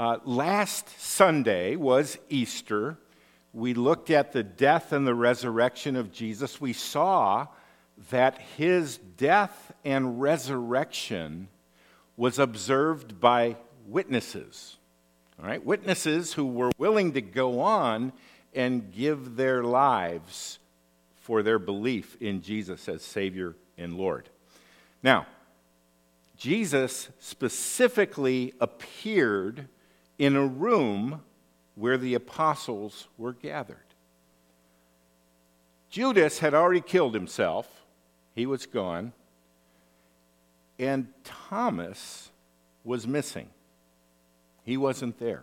Uh, last Sunday was Easter. We looked at the death and the resurrection of Jesus. We saw that his death and resurrection was observed by witnesses. All right, witnesses who were willing to go on and give their lives for their belief in Jesus as Savior and Lord. Now, Jesus specifically appeared in a room where the apostles were gathered. Judas had already killed himself, he was gone, and Thomas was missing. He wasn't there.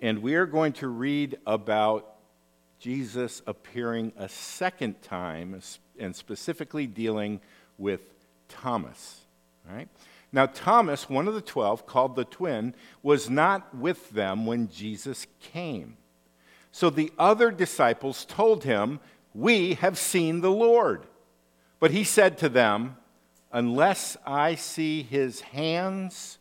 And we are going to read about Jesus appearing a second time and specifically dealing with Thomas. Right? Now, Thomas, one of the twelve, called the twin, was not with them when Jesus came. So the other disciples told him, We have seen the Lord. But he said to them, Unless I see his hands,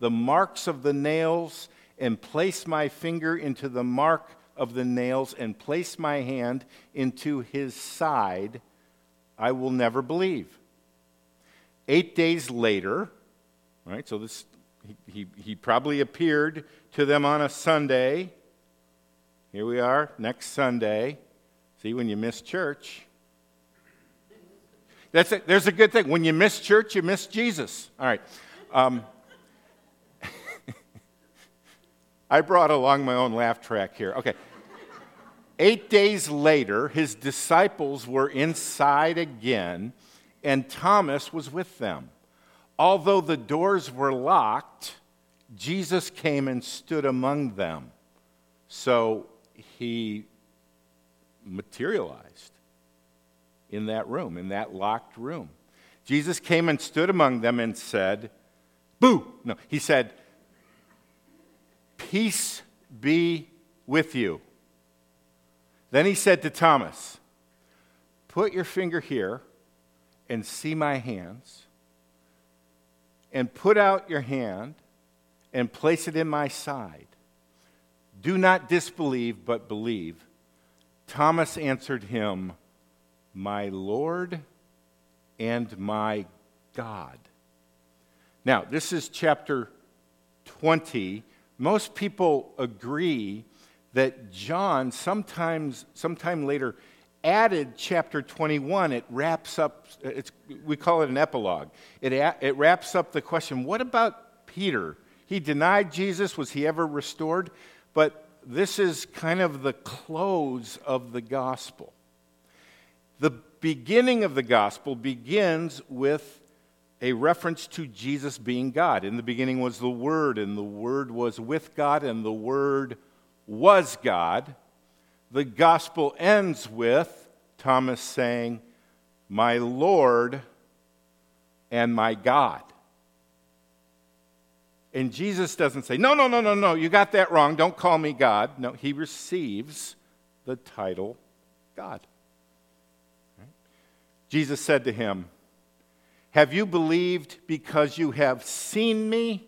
the marks of the nails, and place my finger into the mark of the nails, and place my hand into his side, I will never believe. Eight days later, right, so this, he, he, he probably appeared to them on a Sunday. Here we are, next Sunday. See, when you miss church, that's a, there's a good thing. When you miss church, you miss Jesus. All right. Um, I brought along my own laugh track here. Okay. Eight days later, his disciples were inside again, and Thomas was with them. Although the doors were locked, Jesus came and stood among them. So he materialized in that room, in that locked room. Jesus came and stood among them and said, Boo! No, he said, Peace be with you. Then he said to Thomas, Put your finger here and see my hands, and put out your hand and place it in my side. Do not disbelieve, but believe. Thomas answered him, My Lord and my God. Now, this is chapter 20. Most people agree that John sometimes, sometime later, added chapter 21. It wraps up, we call it an epilogue. It, it wraps up the question what about Peter? He denied Jesus. Was he ever restored? But this is kind of the close of the gospel. The beginning of the gospel begins with a reference to Jesus being God. In the beginning was the Word, and the Word was with God, and the Word was God. The gospel ends with Thomas saying, My Lord and my God. And Jesus doesn't say, No, no, no, no, no, you got that wrong. Don't call me God. No, he receives the title God. Jesus said to him, Have you believed because you have seen me?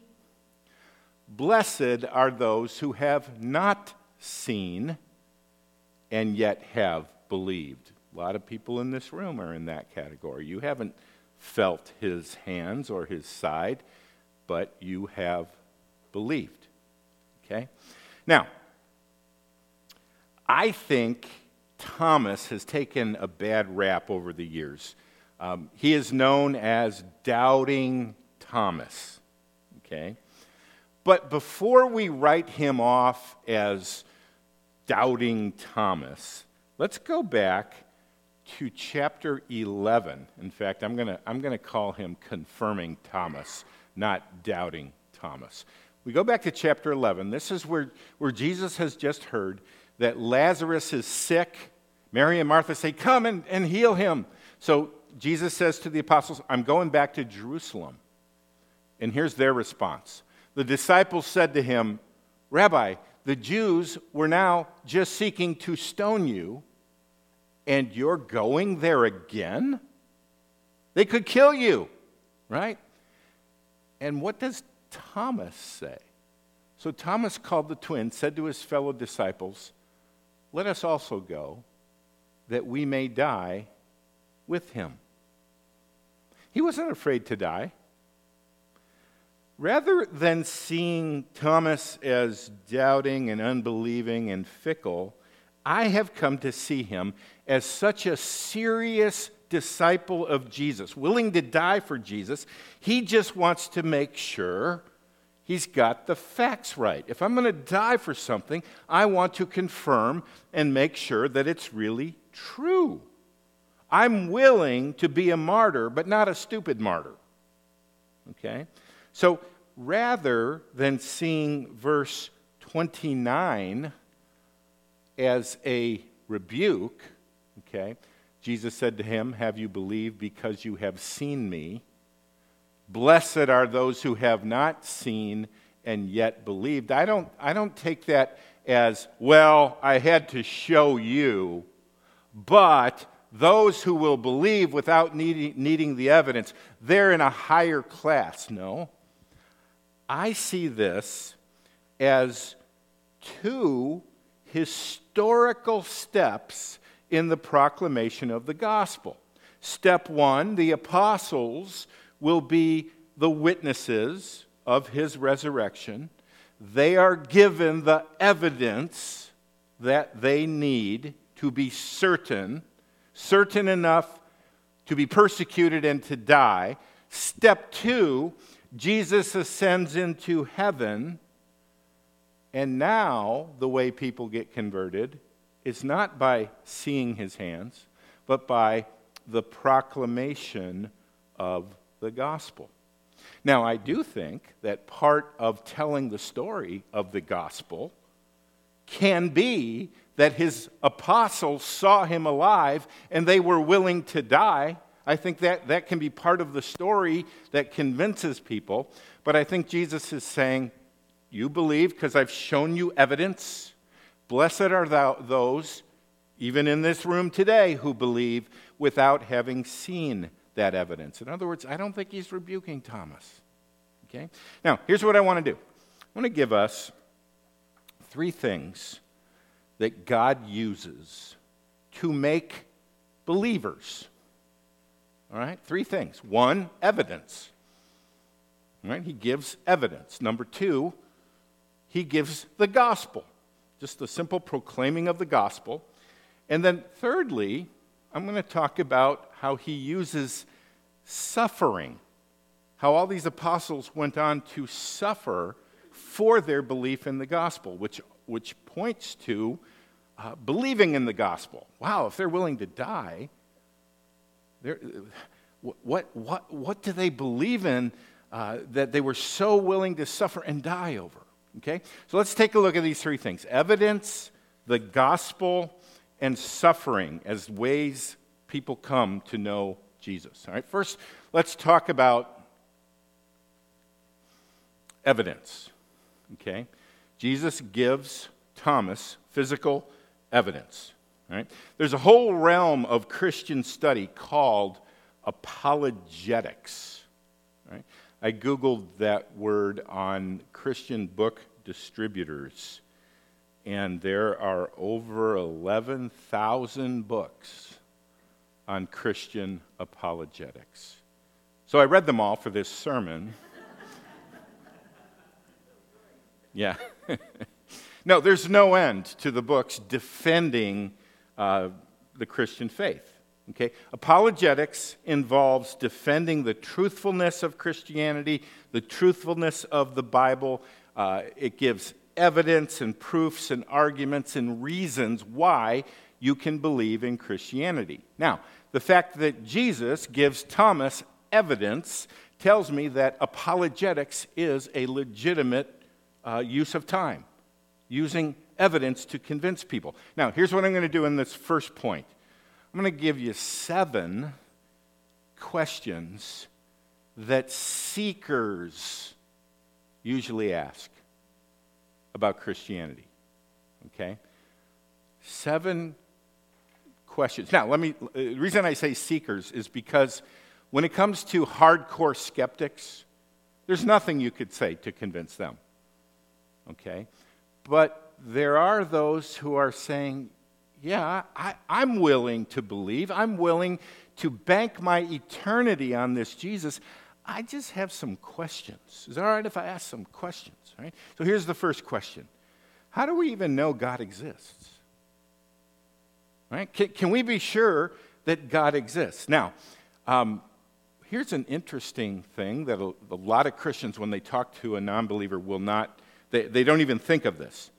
Blessed are those who have not seen and yet have believed. A lot of people in this room are in that category. You haven't felt his hands or his side, but you have believed. Okay? Now, I think Thomas has taken a bad rap over the years. Um, he is known as Doubting Thomas. Okay? But before we write him off as doubting Thomas, let's go back to chapter 11. In fact, I'm going to I'm going to call him confirming Thomas, not doubting Thomas. We go back to chapter 11. This is where, where Jesus has just heard that Lazarus is sick. Mary and Martha say, Come and, and heal him. So Jesus says to the apostles, I'm going back to Jerusalem. And here's their response the disciples said to him, Rabbi, the Jews were now just seeking to stone you, and you're going there again? They could kill you, right? And what does Thomas say? So Thomas called the twin, said to his fellow disciples, Let us also go, that we may die with him. He wasn't afraid to die. Rather than seeing Thomas as doubting and unbelieving and fickle, I have come to see him as such a serious disciple of Jesus, willing to die for Jesus. He just wants to make sure he's got the facts right. If I'm going to die for something, I want to confirm and make sure that it's really true. I'm willing to be a martyr, but not a stupid martyr. Okay? So rather than seeing verse 29 as a rebuke, okay, Jesus said to him, Have you believed because you have seen me? Blessed are those who have not seen and yet believed. I don't, I don't take that as, well, I had to show you, but those who will believe without needing, needing the evidence, they're in a higher class. No. I see this as two historical steps in the proclamation of the gospel. Step one the apostles will be the witnesses of his resurrection. They are given the evidence that they need to be certain, certain enough to be persecuted and to die. Step two, Jesus ascends into heaven, and now the way people get converted is not by seeing his hands, but by the proclamation of the gospel. Now, I do think that part of telling the story of the gospel can be that his apostles saw him alive and they were willing to die. I think that, that can be part of the story that convinces people. But I think Jesus is saying, You believe because I've shown you evidence. Blessed are thou, those, even in this room today, who believe without having seen that evidence. In other words, I don't think he's rebuking Thomas. Okay? Now, here's what I want to do I want to give us three things that God uses to make believers. All right? Three things. One, evidence. Right? He gives evidence. Number two, he gives the gospel. Just the simple proclaiming of the gospel. And then thirdly, I'm going to talk about how he uses suffering. How all these apostles went on to suffer for their belief in the gospel, which, which points to uh, believing in the gospel. Wow, if they're willing to die, what, what, what do they believe in uh, that they were so willing to suffer and die over? Okay? So let's take a look at these three things evidence, the gospel, and suffering as ways people come to know Jesus. All right, first, let's talk about evidence. Okay? Jesus gives Thomas physical evidence. Right? There's a whole realm of Christian study called apologetics. Right? I Googled that word on Christian book distributors, and there are over 11,000 books on Christian apologetics. So I read them all for this sermon. yeah. no, there's no end to the books defending uh, the Christian faith. Okay? Apologetics involves defending the truthfulness of Christianity, the truthfulness of the Bible. Uh, it gives evidence and proofs and arguments and reasons why you can believe in Christianity. Now, the fact that Jesus gives Thomas evidence tells me that apologetics is a legitimate uh, use of time, using evidence to convince people. Now, here's what I'm going to do in this first point I'm going to give you seven questions that seekers usually ask about Christianity. Okay? Seven questions. Now, let me, the reason I say seekers is because when it comes to hardcore skeptics, there's nothing you could say to convince them. Okay? But there are those who are saying, yeah, I, I'm willing to believe. I'm willing to bank my eternity on this Jesus. I just have some questions. Is it all right if I ask some questions? Right? So here's the first question How do we even know God exists? Right? Can, can we be sure that God exists? Now, um, here's an interesting thing that a, a, lot of Christians, when they talk to a non believer, will not, they, they don't even think of this.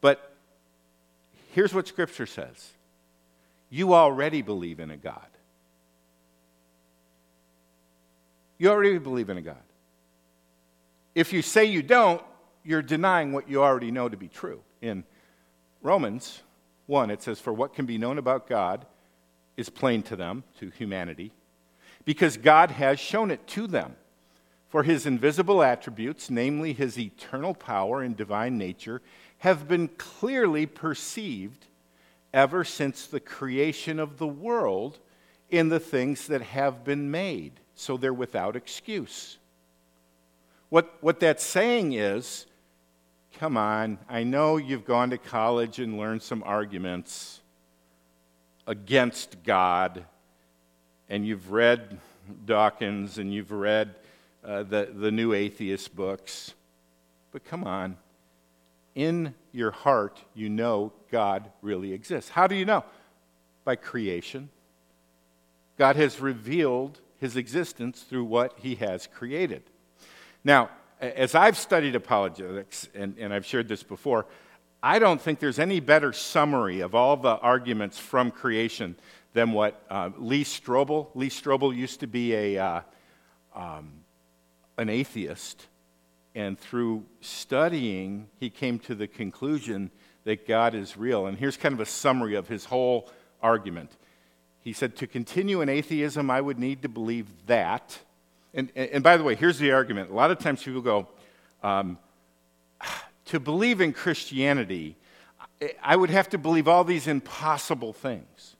But here's what Scripture says you already believe in a God. You already believe in a God. If you say you don't, you're denying what you already know to be true. In Romans 1, it says, For what can be known about God is plain to them, to humanity, because God has shown it to them. For his invisible attributes, namely his eternal power and divine nature, have been clearly perceived ever since the creation of the world in the things that have been made so they're without excuse. What, what that's saying is come on, I know you've gone to college and learned some arguments against God, and you've read Dawkins and you've read uh, the, the new atheist books. But come on, in your heart, you know God really exists. How do you know? By creation. God has revealed his existence through what he has created. Now, as I've studied apologetics, and, and I've shared this before, I don't think there's any better summary of all the arguments from creation than what uh, Lee Strobel. Lee Strobel used to be a, uh, um, an atheist, and through studying, he came to the conclusion that God is real. And here's kind of a summary of his whole argument. He said, To continue in atheism, I would need to believe that. And, and by the way, here's the argument. A lot of times people go, um, To believe in Christianity, I would have to believe all these impossible things.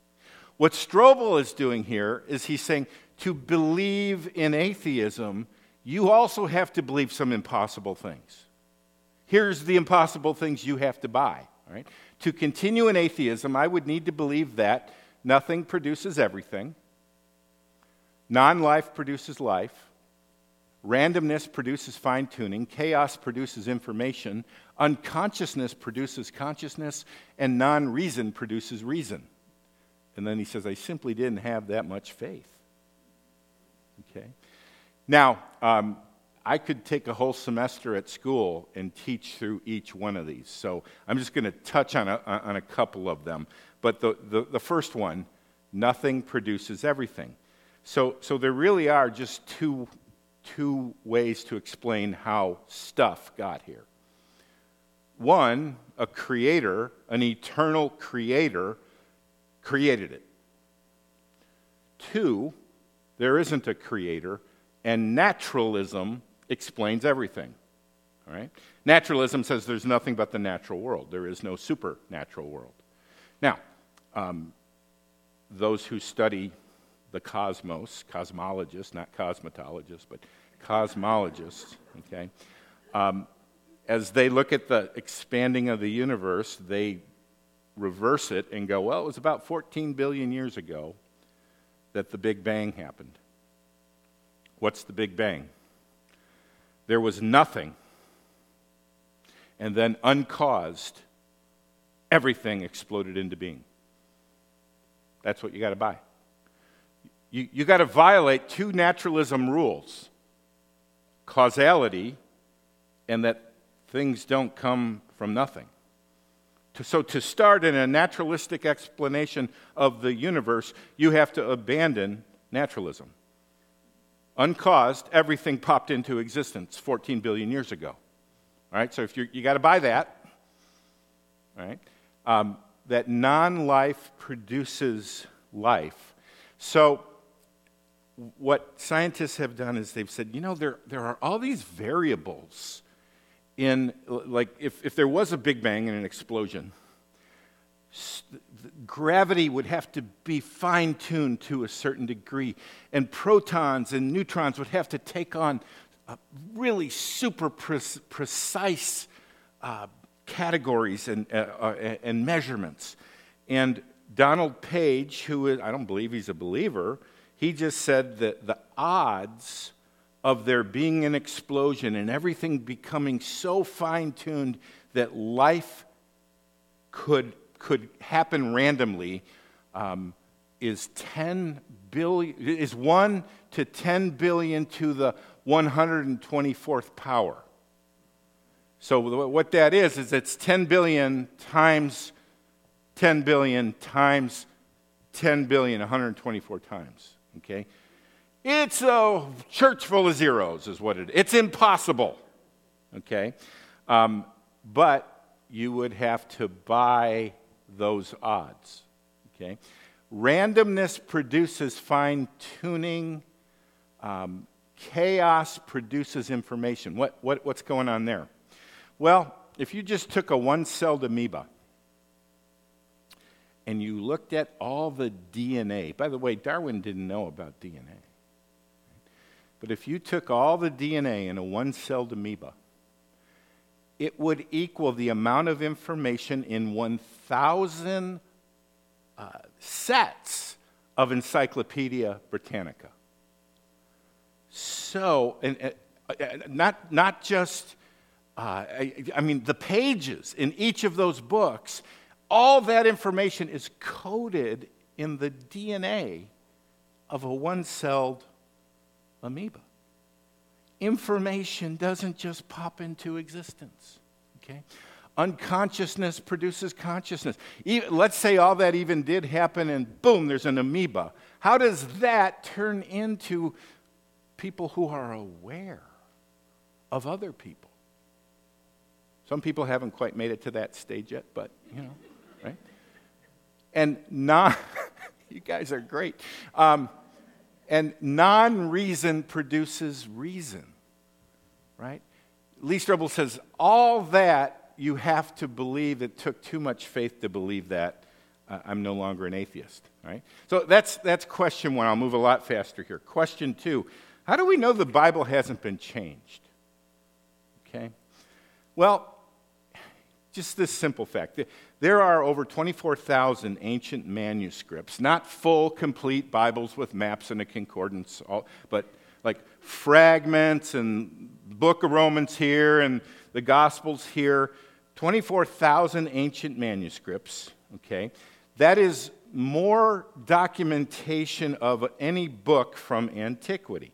What Strobel is doing here is he's saying, To believe in atheism, you also have to believe some impossible things. Here's the impossible things you have to buy. Right? To continue in atheism, I would need to believe that Nothing produces everything. Non life produces life. Randomness produces fine tuning. Chaos produces information. Unconsciousness produces consciousness. And non reason produces reason. And then he says, I simply didn't have that much faith. Okay? Now, um, I could take a whole semester at school and teach through each one of these. So I'm just going to touch on a, on a couple of them. But the, the, the first one, nothing produces everything. So, so there really are just two, two ways to explain how stuff got here. One, a creator, an eternal creator, created it. Two, there isn't a creator, and naturalism explains everything. All right? Naturalism says there's nothing but the natural world, there is no supernatural world. Now, um, those who study the cosmos, cosmologists, not cosmetologists, but cosmologists, okay, um, as they look at the expanding of the universe, they reverse it and go, well, it was about 14 billion years ago that the Big Bang happened. What's the Big Bang? There was nothing, and then uncaused, everything exploded into being. That's what you got to buy. You, you got to violate two naturalism rules causality and that things don't come from nothing. So, to start in a naturalistic explanation of the universe, you have to abandon naturalism. Uncaused, everything popped into existence 14 billion years ago. All right, so if you you got to buy that. All right, um, that non life produces life. So, what scientists have done is they've said, you know, there, there are all these variables in, like, if, if there was a Big Bang and an explosion, gravity would have to be fine tuned to a certain degree, and protons and neutrons would have to take on really super pre- precise uh, categories and, uh, uh, and measurements. And Donald Page, who is, I don't believe he's a believer, he just said that the odds of there being an explosion and everything becoming so fine tuned that life could, could happen randomly um, is 10 billion, is 1 to 10 billion to the 124th power. So what that is is it's 10 billion times 10 billion times 10 billion 124 times, okay? It's a church full of zeros is what it is. It's impossible, okay? Um, but you would have to buy those odds, okay? Randomness produces fine tuning. Um, chaos produces information. What, what, what's going on there? Well, if you just took a one celled amoeba and you looked at all the DNA, by the way, Darwin didn't know about DNA. But if you took all the DNA in a one celled amoeba, it would equal the amount of information in 1,000 uh, sets of Encyclopedia Britannica. So, and, uh, not, not just uh, I, I mean, the pages in each of those books, all that information is coded in the DNA of a one celled amoeba. Information doesn't just pop into existence, okay? Unconsciousness produces consciousness. Even, let's say all that even did happen and boom, there's an amoeba. How does that turn into people who are aware of other people? Some people haven't quite made it to that stage yet, but you know, right? And non, you guys are great. Um, and non reason produces reason, right? Lee Strobel says, all that you have to believe, it took too much faith to believe that. Uh, I'm no longer an atheist, right? So that's, that's question one. I'll move a lot faster here. Question two How do we know the Bible hasn't been changed? Okay? Well, just this simple fact there are over 24,000 ancient manuscripts, not full, complete Bibles with maps and a concordance, but like fragments and book of Romans here and the Gospels here. 24,000 ancient manuscripts, okay? That is more documentation of any book from antiquity.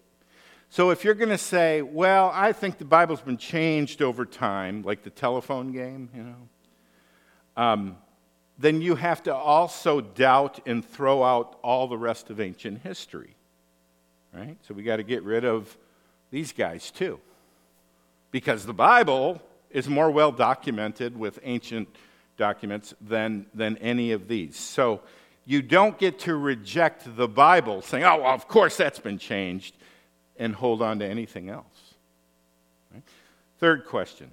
So if you're going to say, well, I think the Bible's been changed over time, like the telephone game, you know, um, then you have to also doubt and throw out all the rest of ancient history. Right? So we got to get rid of these guys too. Because the Bible is more well documented with ancient documents than, than any of these. So you don't get to reject the Bible saying, oh, well, of course that's been changed and hold on to anything else. Right? Third question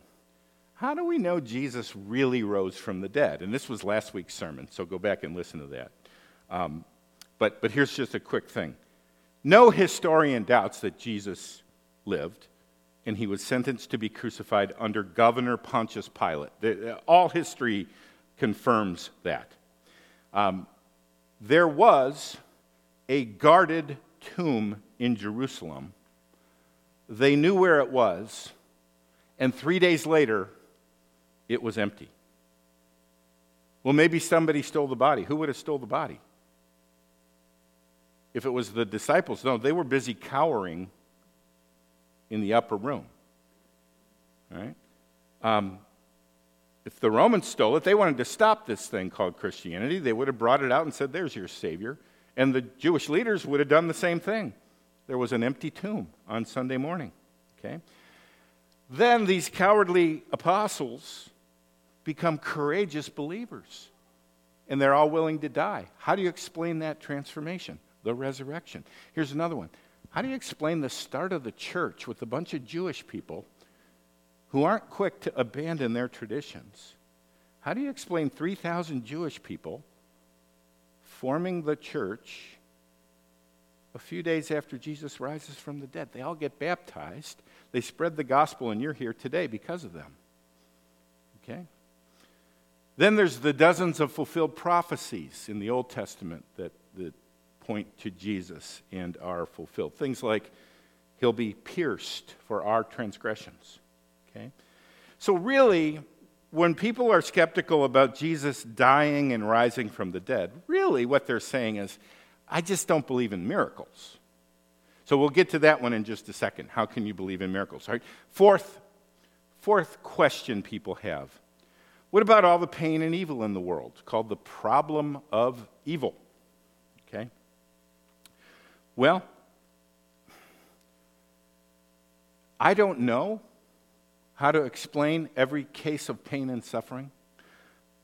How do we know Jesus really rose from the dead? And this was last week's sermon, so go back and listen to that. Um, but, but here's just a quick thing no historian doubts that Jesus lived and he was sentenced to be crucified under Governor Pontius Pilate. All history confirms that. Um, there was a guarded tomb in Jerusalem. They knew where it was, and three days later, it was empty. Well, maybe somebody stole the body. Who would have stole the body? If it was the disciples, no, they were busy cowering in the upper room. Right? Um, if the Romans stole it, they wanted to stop this thing called Christianity. They would have brought it out and said, There's your Savior. And the Jewish leaders would have done the same thing. There was an empty tomb on Sunday morning. Okay? Then these cowardly apostles become courageous believers. And they're all willing to die. How do you explain that transformation? The resurrection. Here's another one. How do you explain the start of the church with a bunch of Jewish people who aren't quick to abandon their traditions? How do you explain 3,000 Jewish people forming the church a few days after Jesus rises from the dead. They all get baptized. They spread the gospel, and you're here today because of them. Okay? Then there's the dozens of fulfilled prophecies in the Old Testament that, that point to Jesus and are fulfilled. Things like he'll be pierced for our transgressions. Okay? So, really, when people are skeptical about Jesus dying and rising from the dead, really what they're saying is, I just don't believe in miracles. So we'll get to that one in just a second. How can you believe in miracles? All right. Fourth, fourth question people have. What about all the pain and evil in the world? called the problem of evil. Okay? Well, I don't know how to explain every case of pain and suffering,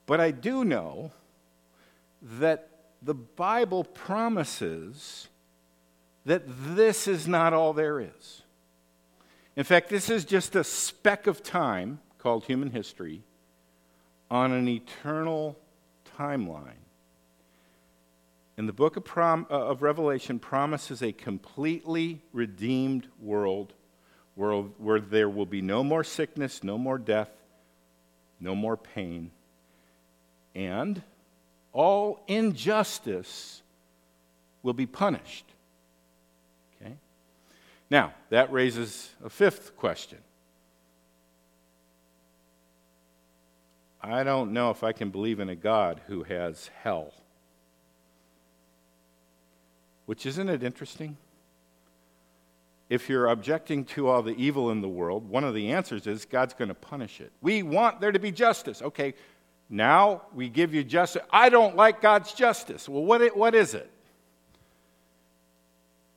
but I do know that the Bible promises that this is not all there is. In fact, this is just a speck of time called human history on an eternal timeline. And the book of, prom- uh, of Revelation promises a completely redeemed world where, where there will be no more sickness, no more death, no more pain, and all injustice will be punished. Okay? Now, that raises a fifth question. I don't know if I can believe in a God who has hell. Which isn't it interesting? if you're objecting to all the evil in the world, one of the answers is God's going to punish it. We want there to be justice. Okay, now we give you justice. I don't like God's justice. Well, what, what is it?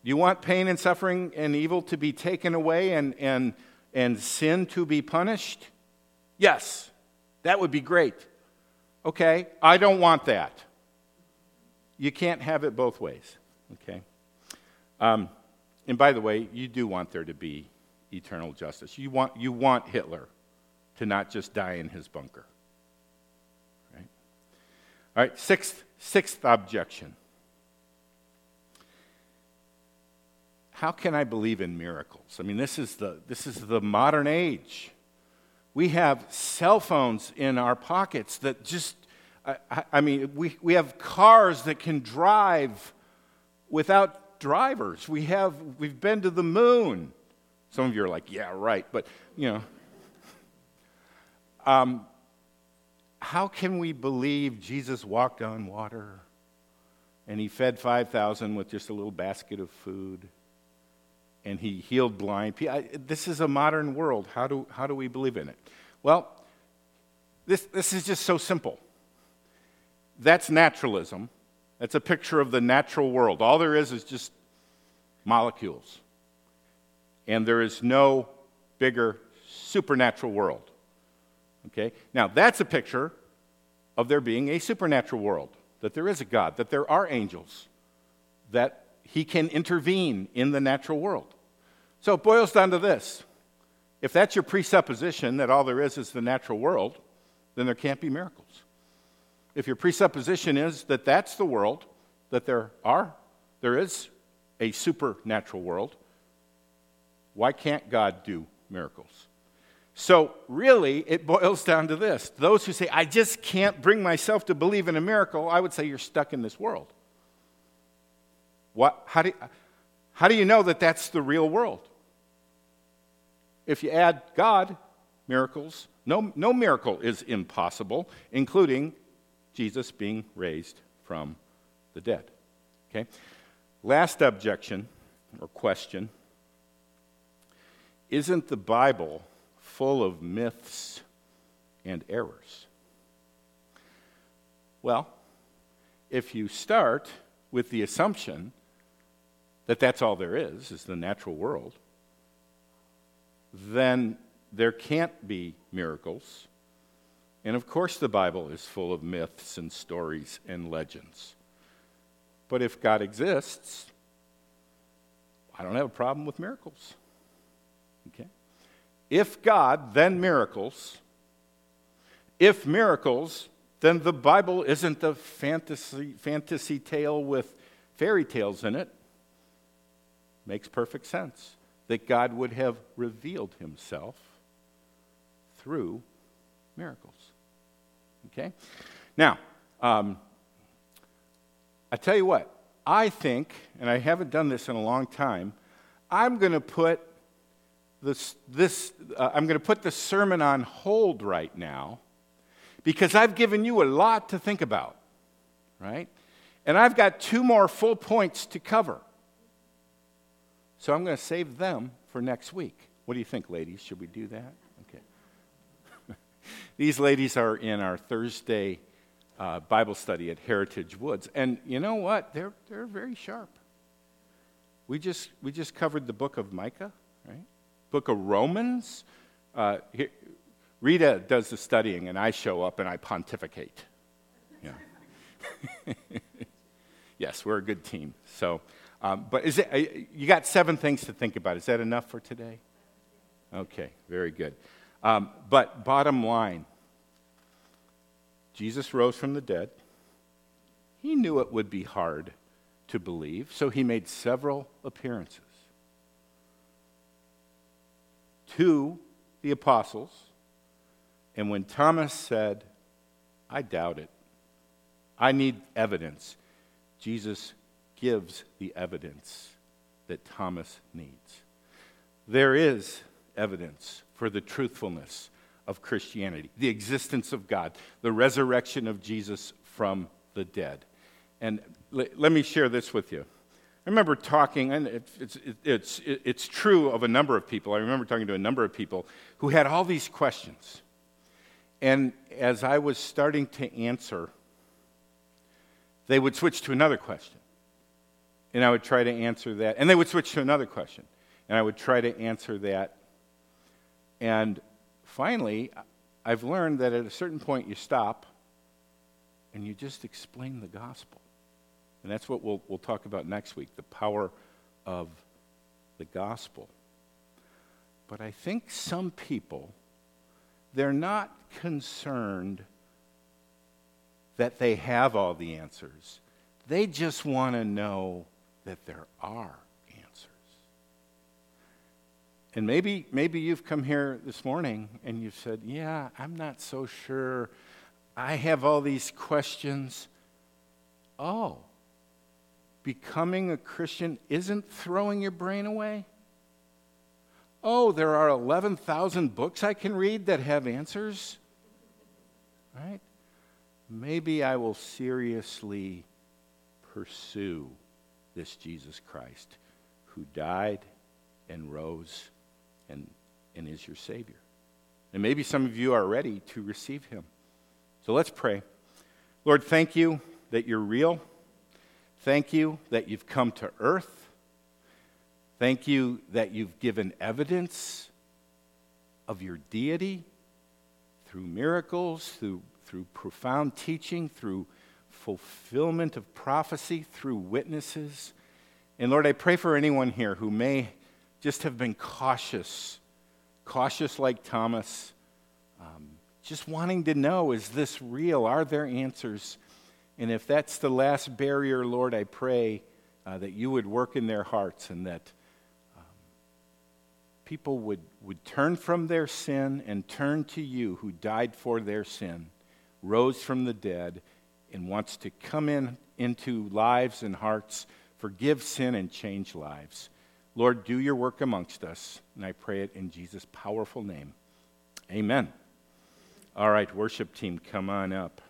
You want pain and suffering and evil to be taken away and, and, and sin to be punished? Yes, that would be great. Okay, I don't want that. You can't have it both ways. Okay? Um, and by the way, you do want there to be eternal justice. You want, you want Hitler to not just die in his bunker. Right? All right, sixth, sixth objection. How can I believe in miracles? I mean, this is the, this is the modern age. We have cell phones in our pockets that just, I, I mean, we, we have cars that can drive without drivers. We have, we've been to the moon. Some of you are like, yeah, right. But, you know, um, how can we believe Jesus walked on water and he fed 5,000 with just a little basket of food and he healed blind people? This is a modern world. How do, how do we believe in it? Well, this, this is just so simple. That's naturalism. That's a picture of the natural world. All there is is just molecules. And there is no bigger supernatural world. Okay? Now, that's a picture of there being a supernatural world, that there is a God, that there are angels, that He can intervene in the natural world. So it boils down to this if that's your presupposition that all there is is the natural world, then there can't be miracles if your presupposition is that that's the world, that there are, there is a supernatural world, why can't God do miracles? So, really, it boils down to this. Those who say, I just can't bring myself to believe in a miracle, I would say you're stuck in this world. What, how, do, how do you know that that's the real world? If you add God, miracles, no, no miracle is impossible, including Jesus being raised from the dead. Okay? Last objection or question Isn't the Bible full of myths and errors? Well, if you start with the assumption that that's all there is, is the natural world, then there can't be miracles and of course, the Bible is full of myths and stories and legends. But if God exists, I don't have a problem with miracles. Okay? If God, then miracles. If miracles, then the Bible isn't a fantasy, fantasy tale with fairy tales in it. Makes perfect sense that God would have revealed himself through miracles. Okay? Now, um, I tell you what, I think, and I haven't done this in a long time, I'm going to put this, this uh, I'm going to put the sermon on hold right now because I've given you a lot to think about, right? And I've got two more full points to cover. So I'm going to save them for next week. What do you think, ladies? Should we do that? Okay. These ladies are in our Thursday uh, Bible study at Heritage Woods. And you know what? They're, they're very sharp. We just, we just covered the book of Micah, right? Book of Romans. Uh, here, Rita does the studying, and I show up and I pontificate. Yeah. yes, we're a good team. So, um, but is it, uh, you got seven things to think about. Is that enough for today? Okay, very good. Um, but bottom line, Jesus rose from the dead. He knew it would be hard to believe, so he made several appearances. To the apostles, and when Thomas said, I doubt it, I need evidence, Jesus gives the evidence that Thomas needs. There is evidence for the truthfulness of Christianity, the existence of God, the resurrection of Jesus from the dead. And l- let me share this with you. I remember talking, and it's, it's, it's, it's true of a number of people. I remember talking to a number of people who had all these questions. And as I was starting to answer, they would switch to another question. And I would try to answer that. And they would switch to another question. And I would try to answer that. And finally, I've learned that at a certain point you stop and you just explain the gospel. And that's what we'll, we'll talk about next week the power of the gospel. But I think some people, they're not concerned that they have all the answers. They just want to know that there are answers. and maybe, maybe you've come here this morning and you've said, Yeah, I'm not so sure. I have all these questions. Oh, becoming a Christian isn't throwing your brain away? Oh, there are 11,000 books I can read that have answers? Right? Maybe I will seriously pursue this Jesus Christ who died and rose and, and is your Savior. And maybe some of you are ready to receive Him. So let's pray. Lord, thank you that you're real. Thank you that you've come to earth. Thank you that you've given evidence of your deity through miracles, through, through profound teaching, through fulfillment of prophecy, through witnesses. And Lord, I pray for anyone here who may just have been cautious, cautious like Thomas, um, just wanting to know is this real? Are there answers? And if that's the last barrier, Lord, I pray uh, that you would work in their hearts and that um, people would, would turn from their sin and turn to you who died for their sin, rose from the dead, and wants to come in into lives and hearts, forgive sin, and change lives. Lord, do your work amongst us. And I pray it in Jesus' powerful name. Amen. All right, worship team, come on up.